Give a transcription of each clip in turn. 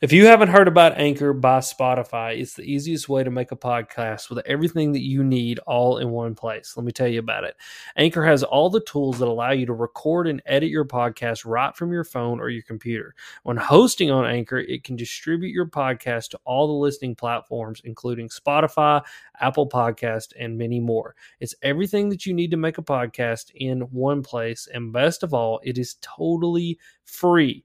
If you haven't heard about Anchor by Spotify, it's the easiest way to make a podcast with everything that you need all in one place. Let me tell you about it. Anchor has all the tools that allow you to record and edit your podcast right from your phone or your computer. When hosting on Anchor, it can distribute your podcast to all the listening platforms, including Spotify, Apple Podcast, and many more. It's everything that you need to make a podcast in one place. And best of all, it is totally free.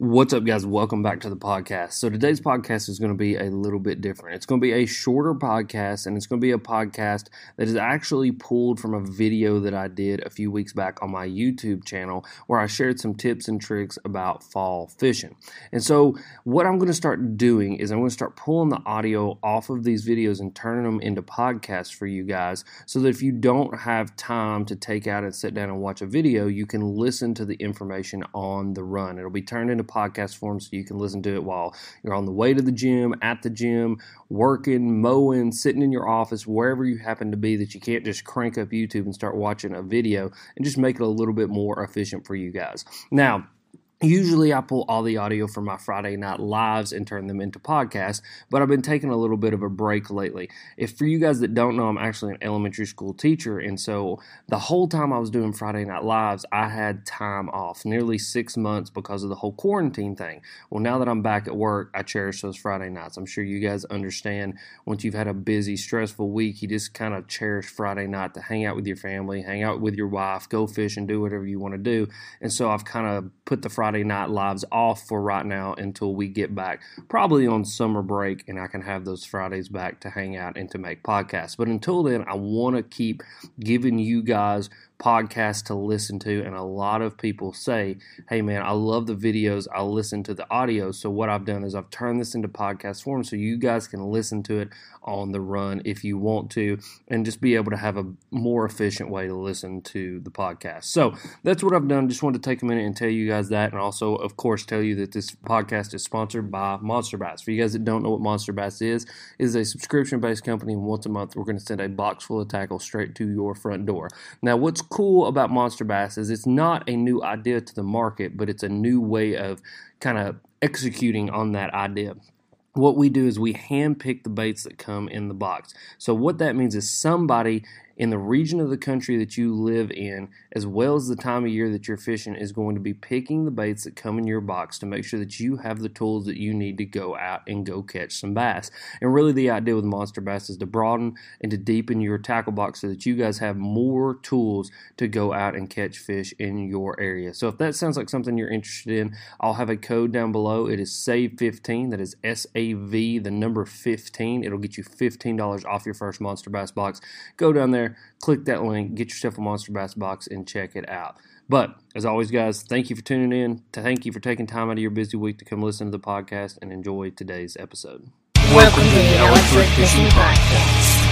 What's up, guys? Welcome back to the podcast. So, today's podcast is going to be a little bit different. It's going to be a shorter podcast, and it's going to be a podcast that is actually pulled from a video that I did a few weeks back on my YouTube channel where I shared some tips and tricks about fall fishing. And so, what I'm going to start doing is I'm going to start pulling the audio off of these videos and turning them into podcasts for you guys so that if you don't have time to take out and sit down and watch a video, you can listen to the information on the run. It'll be turned into podcast form so you can listen to it while you're on the way to the gym, at the gym, working, mowing, sitting in your office, wherever you happen to be, that you can't just crank up YouTube and start watching a video and just make it a little bit more efficient for you guys. Now, Usually, I pull all the audio from my Friday night lives and turn them into podcasts, but I've been taking a little bit of a break lately. If for you guys that don't know, I'm actually an elementary school teacher, and so the whole time I was doing Friday night lives, I had time off, nearly six months because of the whole quarantine thing. Well, now that I'm back at work, I cherish those Friday nights. I'm sure you guys understand once you've had a busy, stressful week, you just kind of cherish Friday night to hang out with your family, hang out with your wife, go fish, and do whatever you want to do. And so I've kind of put the Friday Friday night lives off for right now until we get back, probably on summer break, and I can have those Fridays back to hang out and to make podcasts. But until then, I want to keep giving you guys podcast to listen to. And a lot of people say, hey, man, I love the videos. I listen to the audio. So what I've done is I've turned this into podcast form so you guys can listen to it on the run if you want to and just be able to have a more efficient way to listen to the podcast. So that's what I've done. Just wanted to take a minute and tell you guys that. And also, of course, tell you that this podcast is sponsored by Monster Bass. For you guys that don't know what Monster Bass is, is a subscription based company. And once a month, we're going to send a box full of tackle straight to your front door. Now, what's cool about Monster Bass is it's not a new idea to the market, but it's a new way of kind of executing on that idea what we do is we handpick the baits that come in the box. So, what that means is somebody in the region of the country that you live in, as well as the time of year that you're fishing, is going to be picking the baits that come in your box to make sure that you have the tools that you need to go out and go catch some bass. And really, the idea with Monster Bass is to broaden and to deepen your tackle box so that you guys have more tools to go out and catch fish in your area. So, if that sounds like something you're interested in, I'll have a code down below. It is SAVE15. That is S A V, the number 15. It'll get you $15 off your first Monster Bass box. Go down there click that link, get yourself a Monster Bass box, and check it out. But as always, guys, thank you for tuning in. To thank you for taking time out of your busy week to come listen to the podcast and enjoy today's episode. Welcome, to the Electric Fishing Podcast.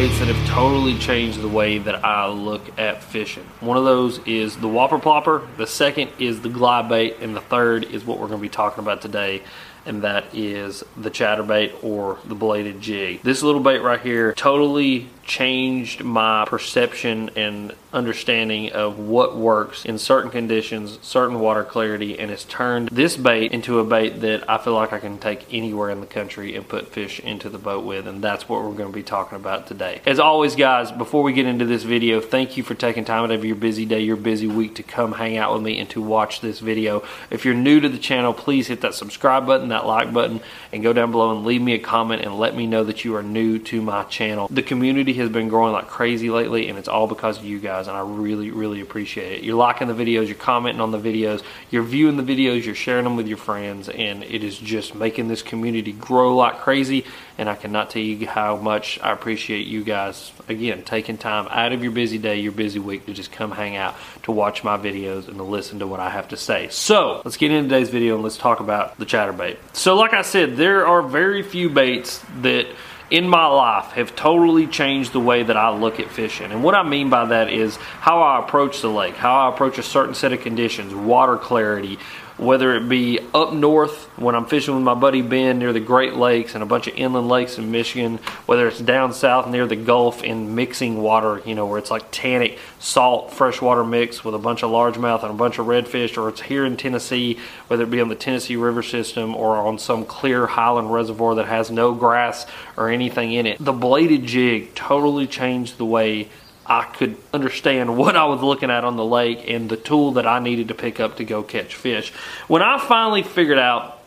Baits that have totally changed the way that I look at fishing. One of those is the Whopper Plopper, the second is the glide bait, and the third is what we're going to be talking about today and that is the chatterbait or the bladed jig. This little bait right here totally changed my perception and understanding of what works in certain conditions, certain water clarity, and it's turned this bait into a bait that I feel like I can take anywhere in the country and put fish into the boat with, and that's what we're going to be talking about today. As always, guys, before we get into this video, thank you for taking time out of your busy day, your busy week to come hang out with me and to watch this video. If you're new to the channel, please hit that subscribe button, that like button, and go down below and leave me a comment and let me know that you are new to my channel. The community has been growing like crazy lately, and it's all because of you guys, and I really, really appreciate it. You're liking the videos, you're commenting on the videos, you're viewing the videos, you're sharing them with your friends, and it is just making this community grow like crazy. And I cannot tell you how much I appreciate you guys again taking time out of your busy day, your busy week to just come hang out to watch my videos and to listen to what I have to say. So let's get into today's video and let's talk about the chatterbait. So, like I said, there are very few baits that in my life have totally changed the way that I look at fishing. And what I mean by that is how I approach the lake, how I approach a certain set of conditions, water clarity, whether it be up north when I'm fishing with my buddy Ben near the Great Lakes and a bunch of inland lakes in Michigan, whether it's down south near the Gulf in mixing water, you know, where it's like tannic, salt, freshwater mix with a bunch of largemouth and a bunch of redfish, or it's here in Tennessee, whether it be on the Tennessee River system or on some clear highland reservoir that has no grass or anything in it. The bladed jig totally changed the way I could understand what I was looking at on the lake and the tool that I needed to pick up to go catch fish. When I finally figured out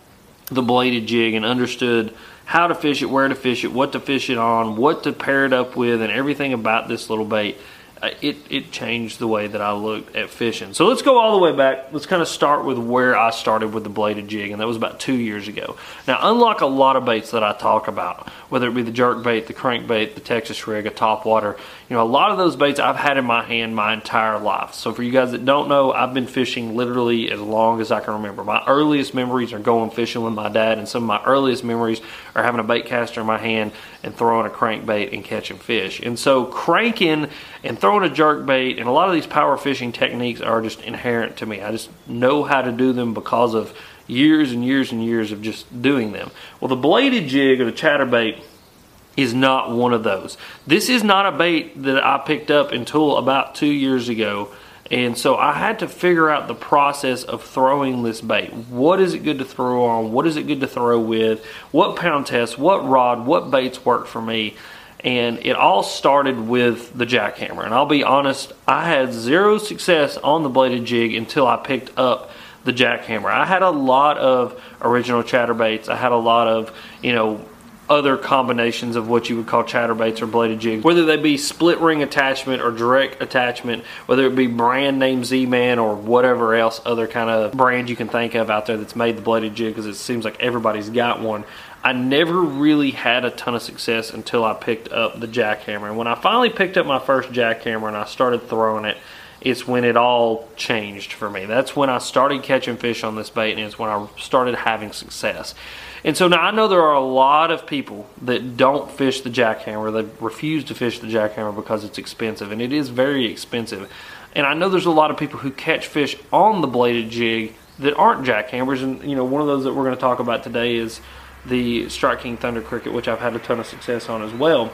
the bladed jig and understood how to fish it, where to fish it, what to fish it on, what to pair it up with, and everything about this little bait, it, it changed the way that I looked at fishing. So let's go all the way back. Let's kind of start with where I started with the bladed jig, and that was about two years ago. Now, unlike a lot of baits that I talk about, whether it be the jerk bait, the crank bait, the Texas rig, a top water, you know, a lot of those baits I've had in my hand my entire life. So for you guys that don't know, I've been fishing literally as long as I can remember. My earliest memories are going fishing with my dad, and some of my earliest memories are having a bait caster in my hand and throwing a crank bait and catching fish. And so cranking and throwing a jerk bait and a lot of these power fishing techniques are just inherent to me. I just know how to do them because of years and years and years of just doing them. Well, the bladed jig or the chatterbait is not one of those. This is not a bait that I picked up until about two years ago. And so I had to figure out the process of throwing this bait. What is it good to throw on? What is it good to throw with? What pound test? What rod? What baits work for me? And it all started with the jackhammer. And I'll be honest, I had zero success on the bladed jig until I picked up the jackhammer. I had a lot of original chatterbaits. I had a lot of, you know, other combinations of what you would call chatterbaits or bladed jigs, whether they be split ring attachment or direct attachment, whether it be brand name Z-Man or whatever else other kind of brand you can think of out there that's made the bladed jig because it seems like everybody's got one. I never really had a ton of success until I picked up the jackhammer. And when I finally picked up my first jackhammer and I started throwing it, it's when it all changed for me. That's when I started catching fish on this bait and it's when I started having success. And so now I know there are a lot of people that don't fish the jackhammer. They refuse to fish the jackhammer because it's expensive, and it is very expensive. And I know there's a lot of people who catch fish on the bladed jig that aren't jackhammers. And you know, one of those that we're going to talk about today is the Strike King Thunder Cricket, which I've had a ton of success on as well.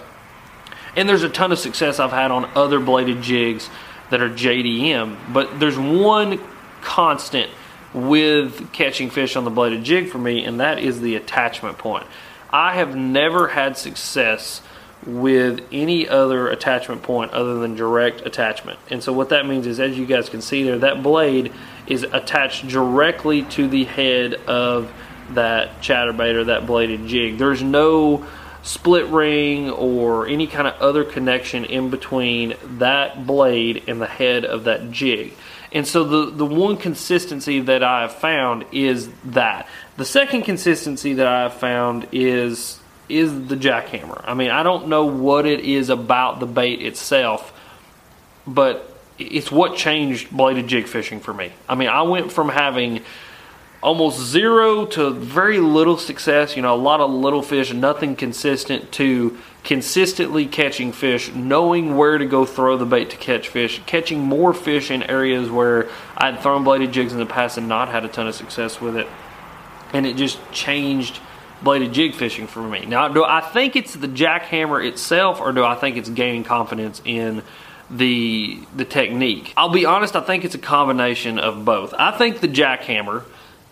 And there's a ton of success I've had on other bladed jigs that are JDM. But there's one constant with catching fish on the bladed jig for me, and that is the attachment point. I have never had success with any other attachment point other than direct attachment. And so what that means is as you guys can see there, that blade is attached directly to the head of that chatterbait or that bladed jig. There's no split ring or any kind of other connection in between that blade and the head of that jig. And so the, the one consistency that I have found is that. The second consistency that I have found is is the jackhammer. I mean, I don't know what it is about the bait itself, but it's what changed bladed jig fishing for me. I mean, I went from having almost zero to very little success, you know, a lot of little fish, nothing consistent, to consistently catching fish, knowing where to go throw the bait to catch fish, catching more fish in areas where I'd thrown bladed jigs in the past and not had a ton of success with it. And it just changed bladed jig fishing for me. Now, do I think it's the jackhammer itself or do I think it's gaining confidence in the the technique? I'll be honest, I think it's a combination of both. I think the jackhammer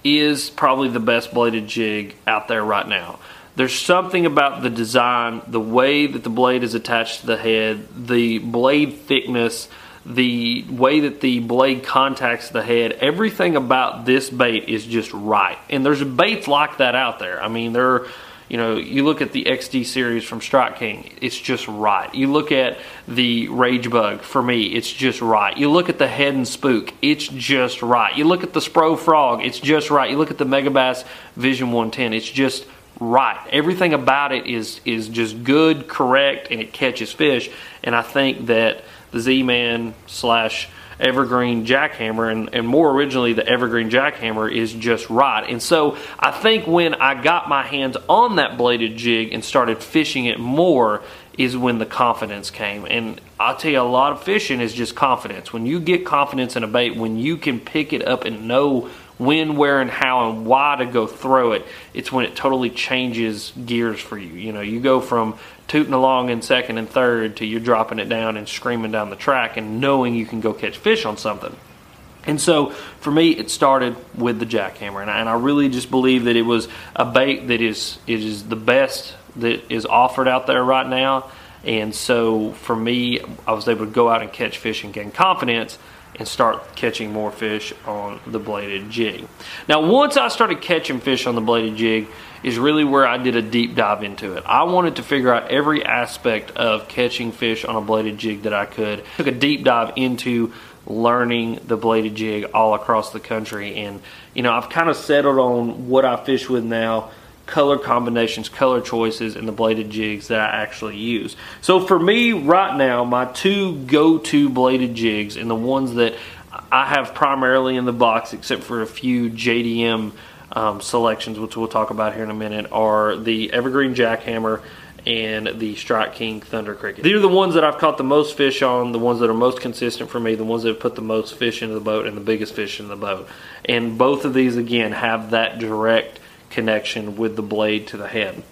is probably the best bladed jig out there right now. There's something about the design, the way that the blade is attached to the head, the blade thickness, the way that the blade contacts the head, everything about this bait is just right. And there's baits like that out there. I mean, there You know, you look at the XD series from Strike King, it's just right. You look at the Rage Bug, for me, it's just right. You look at the Heddon Spook, it's just right. You look at the Spro Frog, it's just right. You look at the Megabass Vision 110, it's just right. Everything about it is is just good, correct, and it catches fish. And I think that the Z-Man slash evergreen jackhammer and, and more originally the evergreen jackhammer is just right. And so i think when i got my hands on that bladed jig and started fishing it more is when the confidence came. And i'll tell you a lot of fishing is just confidence. When you get confidence in a bait when you can pick it up and know when, where, and how, and why to go throw it, it's when it totally changes gears for you. You know, you go from tooting along in second and third to you're dropping it down and screaming down the track and knowing you can go catch fish on something. And so for me, it started with the jackhammer, and I, and I really just believe that it was a bait that is it is the best that is offered out there right now. And so for me, I was able to go out and catch fish and gain confidence and start catching more fish on the bladed jig. Now, once I started catching fish on the bladed jig, is really where I did a deep dive into it. I wanted to figure out every aspect of catching fish on a bladed jig that I could. Took a deep dive into learning the bladed jig all across the country, and you know I've kind of settled on what I fish with now color combinations, color choices, and the bladed jigs that I actually use. So for me right now, my two go-to bladed jigs and the ones that I have primarily in the box, except for a few JDM um, selections, which we'll talk about here in a minute, are the Evergreen Jackhammer and the Strike King Thunder Cricket. These are the ones that I've caught the most fish on, the ones that are most consistent for me, the ones that have put the most fish into the boat and the biggest fish in the boat. And both of these, again, have that direct connection with the blade to the head.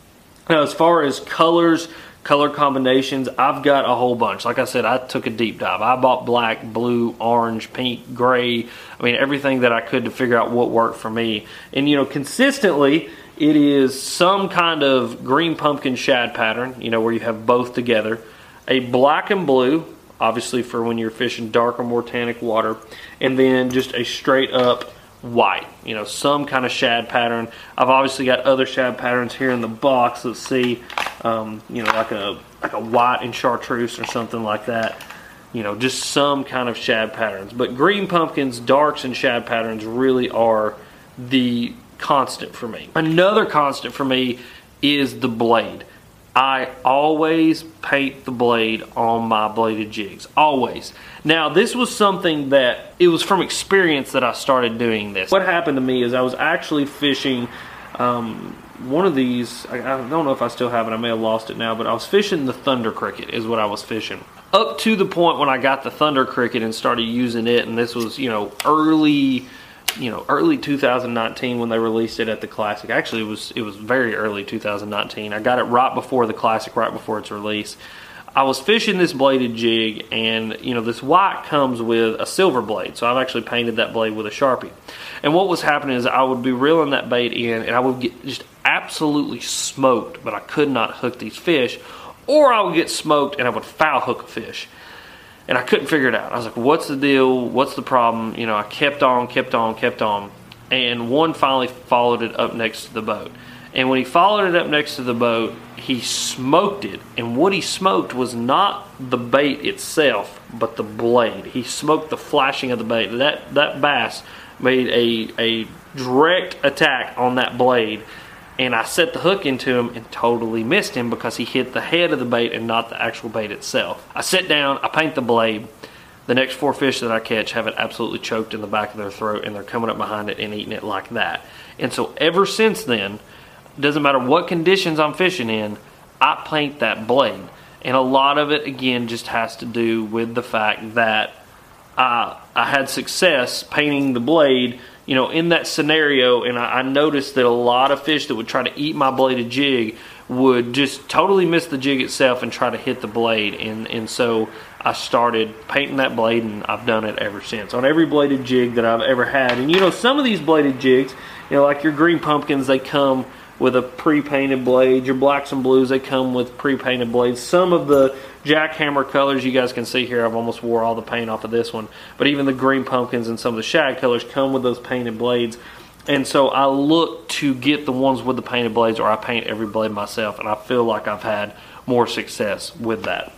Now, as far as colors, color combinations, I've got a whole bunch. Like I said, I took a deep dive. I bought black, blue, orange, pink, gray. I mean, everything that I could to figure out what worked for me. And, you know, consistently, it is some kind of green pumpkin shad pattern, you know, where you have both together. A black and blue, obviously for when you're fishing darker, more tannic water. And then just a straight up white, you know, some kind of shad pattern. I've obviously got other shad patterns here in the box. Let's see, um, you know, like a like a white and chartreuse or something like that. You know, just some kind of shad patterns. But green pumpkins, darks, and shad patterns really are the constant for me. Another constant for me is the blade. I always paint the blade on my bladed jigs. Always. Now, this was something that it was from experience that I started doing this. What happened to me is I was actually fishing um, one of these. I, I don't know if I still have it. I may have lost it now, but I was fishing the Thunder Cricket, is what I was fishing. Up to the point when I got the Thunder Cricket and started using it, and this was, you know, early you know early 2019 when they released it at the classic. Actually it was it was very early 2019 i got it right before the classic right before its release. I was fishing this bladed jig and you know this white comes with a silver blade so i've actually painted that blade with a sharpie. And what was happening is i would be reeling that bait in and i would get just absolutely smoked but i could not hook these fish or i would get smoked and i would foul hook a fish and I couldn't figure it out. I was like, "What's the deal? What's the problem?" You know, I kept on, kept on, kept on, and one finally followed it up next to the boat. And when he followed it up next to the boat, he smoked it. And what he smoked was not the bait itself, but the blade. He smoked the flashing of the bait. That that bass made a a direct attack on that blade and I set the hook into him and totally missed him because he hit the head of the bait and not the actual bait itself. I sit down, I paint the blade. The next four fish that I catch have it absolutely choked in the back of their throat and they're coming up behind it and eating it like that. And so ever since then, doesn't matter what conditions I'm fishing in, I paint that blade. And a lot of it again just has to do with the fact that I I had success painting the blade you know, in that scenario, and I, I, noticed that a lot of fish that would try to eat my bladed jig would just totally miss the jig itself and try to hit the blade. And, and so I started painting that blade, and I've done it ever since on every bladed jig that I've ever had. And you know, some of these bladed jigs, you know, like your green pumpkins, they come with a pre-painted blade. Your blacks and blues, they come with pre-painted blades. Some of the jackhammer colors you guys can see here, I've almost wore all the paint off of this one. But even the green pumpkins and some of the shad colors come with those painted blades. And so I look to get the ones with the painted blades, or I paint every blade myself, and I feel like I've had more success with that.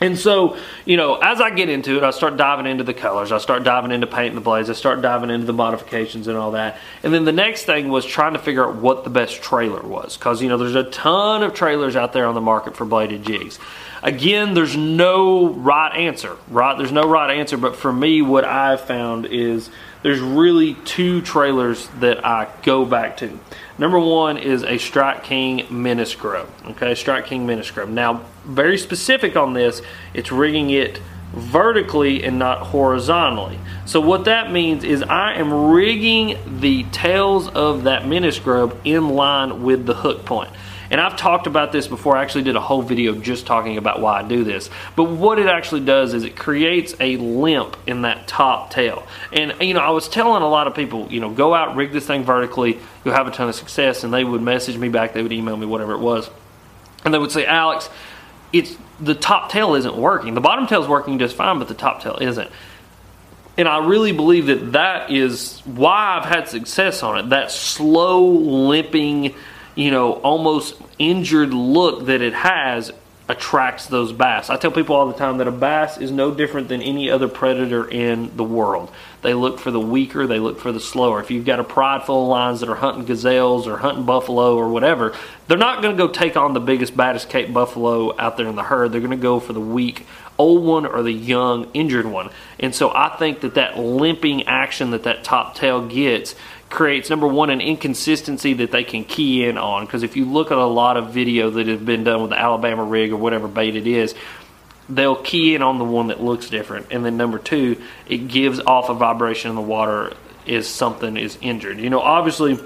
And so, you know, as I get into it, I start diving into the colors. I start diving into painting the blades. I start diving into the modifications and all that. And then the next thing was trying to figure out what the best trailer was. Because, you know, there's a ton of trailers out there on the market for bladed jigs. Again, there's no right answer, right? There's no right answer. But for me, what I've found is there's really two trailers that I go back to. Number one is a Strike King scrub. Okay, Strike King scrub. Now, very specific on this, it's rigging it vertically and not horizontally. So what that means is I am rigging the tails of that mini scrub in line with the hook point. And I've talked about this before. I actually did a whole video just talking about why I do this. But what it actually does is it creates a limp in that top tail. And, you know, I was telling a lot of people, you know, go out, rig this thing vertically, you'll have a ton of success. And they would message me back, they would email me, whatever it was. And they would say, Alex, it's the top tail isn't working. The bottom tail is working just fine, but the top tail isn't. And I really believe that that is why I've had success on it. That slow limping you know, almost injured look that it has attracts those bass. I tell people all the time that a bass is no different than any other predator in the world. They look for the weaker, they look for the slower. If you've got a pride full of lines that are hunting gazelles or hunting buffalo or whatever, they're not going to go take on the biggest, baddest Cape buffalo out there in the herd. They're going to go for the weak, old one or the young, injured one. And so I think that that limping action that that top tail gets creates number one an inconsistency that they can key in on. Because if you look at a lot of video that have been done with the Alabama rig or whatever bait it is they'll key in on the one that looks different. And then number two it gives off a vibration in the water is something is injured. You know obviously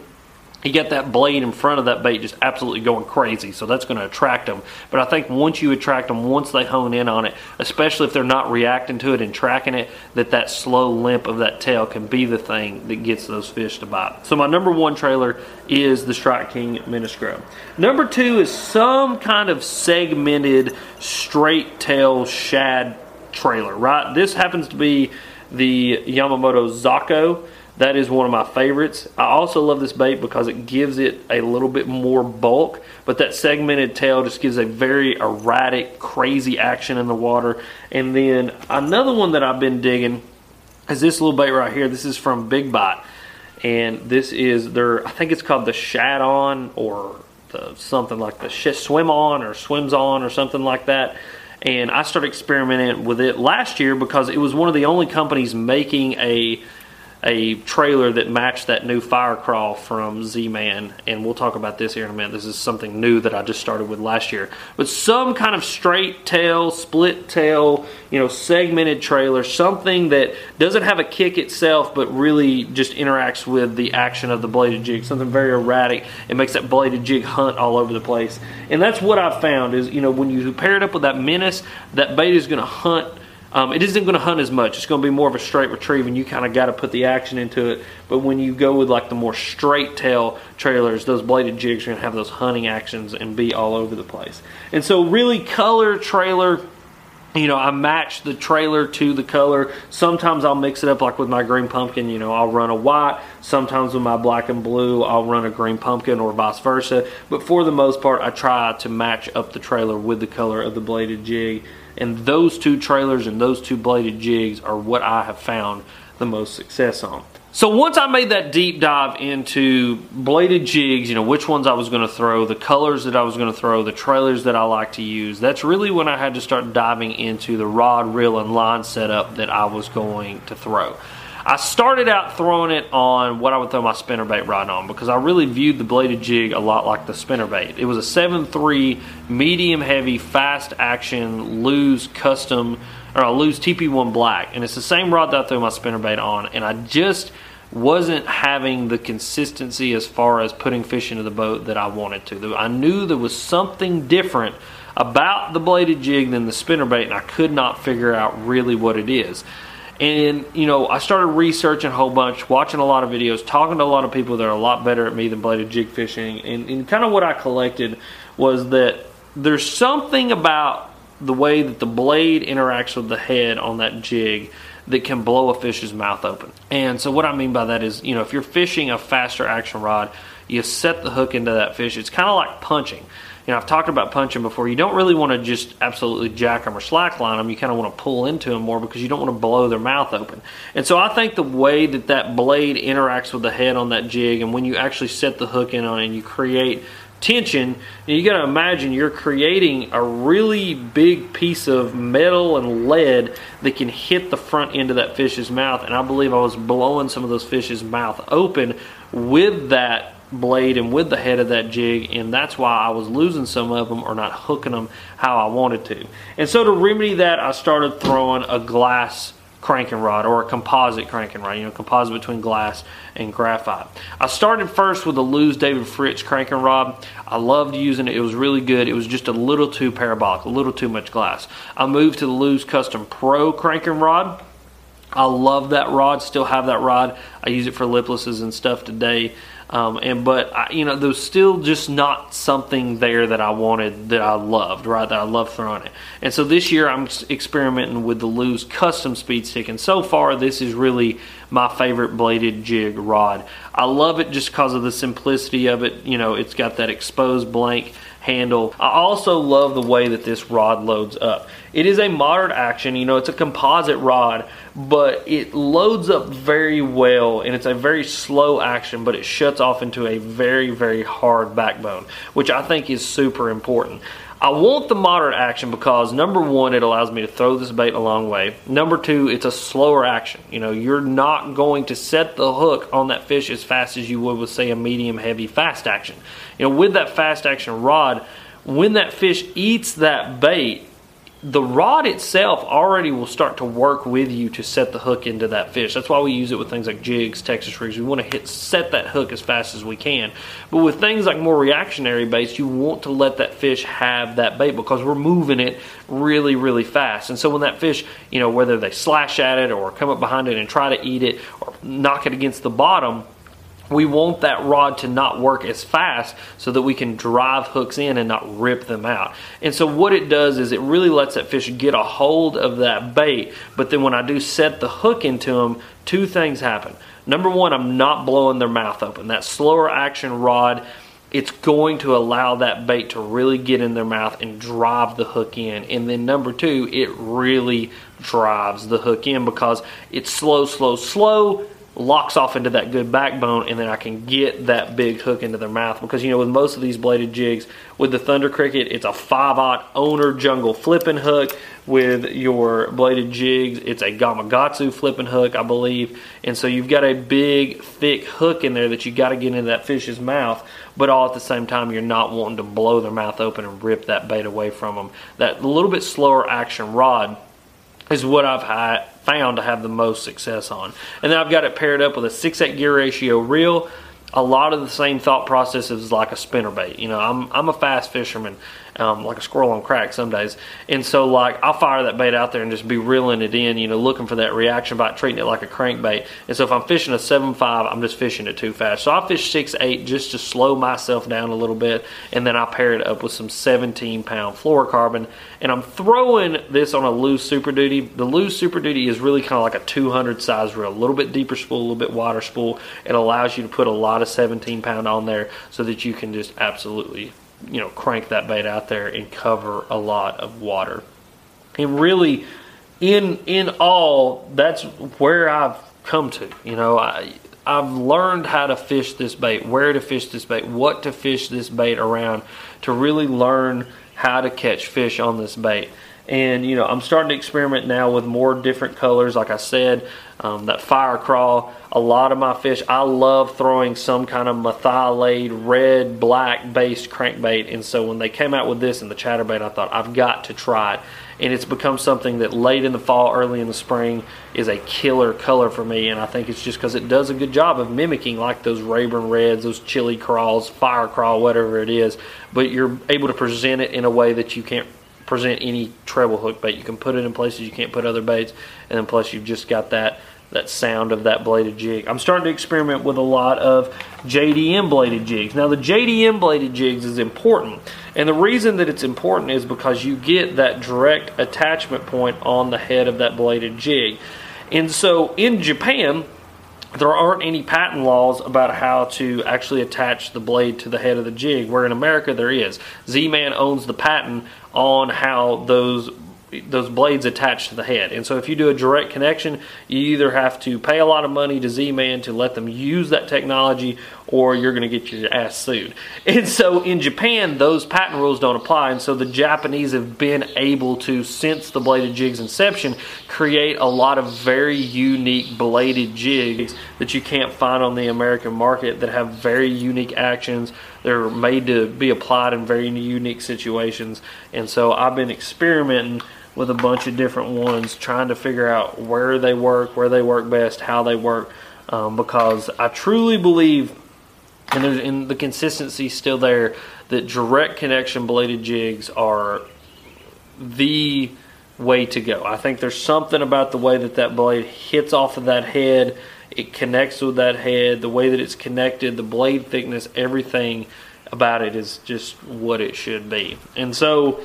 you get that blade in front of that bait just absolutely going crazy. So that's going to attract them. But I think once you attract them, once they hone in on it, especially if they're not reacting to it and tracking it, that that slow limp of that tail can be the thing that gets those fish to bite. So my number one trailer is the Strike King Mini Scrub. Number two is some kind of segmented straight tail shad trailer, right? This happens to be the Yamamoto Zako. That is one of my favorites. I also love this bait because it gives it a little bit more bulk, but that segmented tail just gives a very erratic, crazy action in the water. And then another one that I've been digging is this little bait right here. This is from Big Bite. And this is their, I think it's called the Shad On or the, something like the Swim On or Swims On or something like that and I started experimenting with it last year because it was one of the only companies making a a trailer that matched that new fire crawl from Z-Man, and we'll talk about this here in a minute. This is something new that I just started with last year. But some kind of straight tail, split tail, you know, segmented trailer, something that doesn't have a kick itself, but really just interacts with the action of the bladed jig. Something very erratic. It makes that bladed jig hunt all over the place. And that's what I've found is, you know, when you pair it up with that menace, that bait is going to hunt um, it isn't going to hunt as much. It's going to be more of a straight retrieve, and you kind of got to put the action into it. But when you go with like the more straight tail trailers, those bladed jigs are going to have those hunting actions and be all over the place. And so, really, color trailer you know, I match the trailer to the color. Sometimes I'll mix it up like with my green pumpkin, you know, I'll run a white. Sometimes with my black and blue, I'll run a green pumpkin or vice versa. But for the most part, I try to match up the trailer with the color of the bladed jig. And those two trailers and those two bladed jigs are what I have found the most success on. So once I made that deep dive into bladed jigs, you know, which ones I was going to throw, the colors that I was going to throw, the trailers that I like to use, that's really when I had to start diving into the rod, reel, and line setup that I was going to throw. I started out throwing it on what I would throw my spinnerbait rod on because I really viewed the bladed jig a lot like the spinnerbait. It was a 7.3 medium heavy fast action Lew's Custom or a Lew's TP1 Black and it's the same rod that I throw my spinnerbait on and I just wasn't having the consistency as far as putting fish into the boat that I wanted to. I knew there was something different about the bladed jig than the spinnerbait and I could not figure out really what it is. And, you know, I started researching a whole bunch, watching a lot of videos, talking to a lot of people that are a lot better at me than bladed jig fishing. And, and kind of what I collected was that there's something about the way that the blade interacts with the head on that jig that can blow a fish's mouth open. And so what I mean by that is, you know, if you're fishing a faster action rod, you set the hook into that fish. It's kind of like punching you know, I've talked about punching before. You don't really want to just absolutely jack them or slackline them. You kind of want to pull into them more because you don't want to blow their mouth open. And so I think the way that that blade interacts with the head on that jig, and when you actually set the hook in on it and you create tension, you got to imagine you're creating a really big piece of metal and lead that can hit the front end of that fish's mouth. And I believe I was blowing some of those fish's mouth open with that blade and with the head of that jig, and that's why I was losing some of them or not hooking them how I wanted to. And so to remedy that, I started throwing a glass cranking rod or a composite cranking rod, you know, composite between glass and graphite. I started first with the Lew's David Fritz cranking rod. I loved using it. It was really good. It was just a little too parabolic, a little too much glass. I moved to the Lew's Custom Pro cranking rod. I love that rod, still have that rod. I use it for liplesses and stuff today. Um, and but I, you know, there's still just not something there that I wanted that I loved, right? That I love throwing it. And so this year I'm experimenting with the Lew's custom speed stick, and so far this is really my favorite bladed jig rod. I love it just because of the simplicity of it. You know, it's got that exposed blank handle. I also love the way that this rod loads up. It is a moderate action, you know, it's a composite rod, but it loads up very well and it's a very slow action, but it shuts off into a very, very hard backbone, which I think is super important. I want the moderate action because number one, it allows me to throw this bait a long way. Number two, it's a slower action. You know, you're not going to set the hook on that fish as fast as you would with, say, a medium heavy fast action. You know, with that fast action rod, when that fish eats that bait, the rod itself already will start to work with you to set the hook into that fish. That's why we use it with things like jigs, Texas rigs. We want to hit set that hook as fast as we can. But with things like more reactionary baits, you want to let that fish have that bait because we're moving it really, really fast. And so when that fish, you know, whether they slash at it or come up behind it and try to eat it or knock it against the bottom, we want that rod to not work as fast so that we can drive hooks in and not rip them out. And so what it does is it really lets that fish get a hold of that bait. But then when I do set the hook into them, two things happen. Number one, I'm not blowing their mouth open. That slower action rod, it's going to allow that bait to really get in their mouth and drive the hook in. And then number two, it really drives the hook in because it's slow, slow, slow locks off into that good backbone and then I can get that big hook into their mouth. Because you know with most of these bladed jigs with the Thunder Cricket it's a 5 aught owner jungle flipping hook. With your bladed jigs it's a Gamakatsu flipping hook I believe. And so you've got a big thick hook in there that you got to get into that fish's mouth but all at the same time you're not wanting to blow their mouth open and rip that bait away from them that little bit slower action rod is what I've had, found to have the most success on. And then I've got it paired up with a 6-8 gear ratio reel. A lot of the same thought processes like a spinner bait. You know, I'm, I'm a fast fisherman um, like a squirrel on crack some days. And so, like, I'll fire that bait out there and just be reeling it in, you know, looking for that reaction bite, treating it like a crankbait. And so, if I'm fishing a 7 5, I'm just fishing it too fast. So, I fish 6 8 just to slow myself down a little bit. And then I pair it up with some 17 pound fluorocarbon. And I'm throwing this on a Lew's Super Duty. The Lew's Super Duty is really kind of like a 200 size reel, a little bit deeper spool, a little bit wider spool. It allows you to put a lot of 17 pound on there so that you can just absolutely you know crank that bait out there and cover a lot of water. And really, in in all, that's where I've come to. You know, I I've learned how to fish this bait, where to fish this bait, what to fish this bait around, to really learn how to catch fish on this bait. And you know, I'm starting to experiment now with more different colors. Like I said, um, that fire crawl. A lot of my fish, I love throwing some kind of methylate red, black based crankbait. And so when they came out with this and the chatterbait, I thought I've got to try it. And it's become something that late in the fall, early in the spring is a killer color for me. And I think it's just because it does a good job of mimicking like those Rayburn Reds, those chili crawls, fire crawl, whatever it is. But you're able to present it in a way that you can't present any treble hook bait. You can put it in places you can't put other baits, and then plus you've just got that that sound of that bladed jig. I'm starting to experiment with a lot of JDM bladed jigs. Now the JDM bladed jigs is important, and the reason that it's important is because you get that direct attachment point on the head of that bladed jig. And so in Japan, there aren't any patent laws about how to actually attach the blade to the head of the jig, where in America there is. Z Man owns the patent on how those those blades attach to the head. And so if you do a direct connection, you either have to pay a lot of money to Z-Man to let them use that technology or you're going to get your ass sued. And so in Japan, those patent rules don't apply. And so the Japanese have been able to, since the bladed jig's inception, create a lot of very unique bladed jigs that you can't find on the American market that have very unique actions. They're made to be applied in very unique situations. And so I've been experimenting with a bunch of different ones, trying to figure out where they work, where they work best, how they work, um, because I truly believe and there's and the consistency still there that direct connection bladed jigs are the way to go. I think there's something about the way that that blade hits off of that head, it connects with that head, the way that it's connected, the blade thickness, everything about it is just what it should be. And so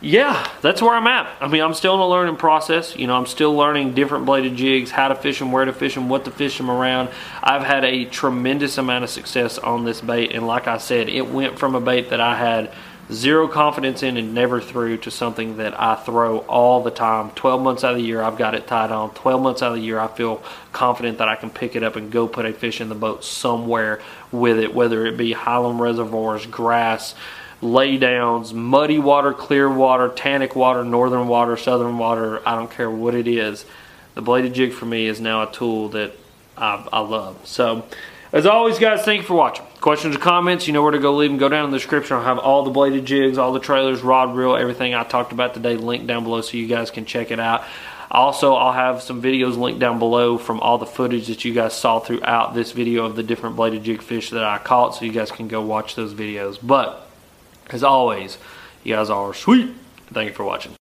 yeah, that's where I'm at. I mean, I'm still in a learning process. You know, I'm still learning different bladed jigs, how to fish them, where to fish them, what to fish them around. I've had a tremendous amount of success on this bait, and like I said, it went from a bait that I had zero confidence in and never threw to something that I throw all the time. 12 months out of the year, I've got it tied on. 12 months out of the year, I feel confident that I can pick it up and go put a fish in the boat somewhere with it, whether it be Highland reservoirs, grass laydowns, muddy water, clear water, tannic water, northern water, southern water, I don't care what it is. The bladed jig for me is now a tool that I, I love. So, as always, guys, thank you for watching. Questions or comments, you know where to go leave them. Go down in the description. I'll have all the bladed jigs, all the trailers, rod reel, everything I talked about today linked down below so you guys can check it out. Also, I'll have some videos linked down below from all the footage that you guys saw throughout this video of the different bladed jig fish that I caught so you guys can go watch those videos. But as always, you guys are sweet. Thank you for watching.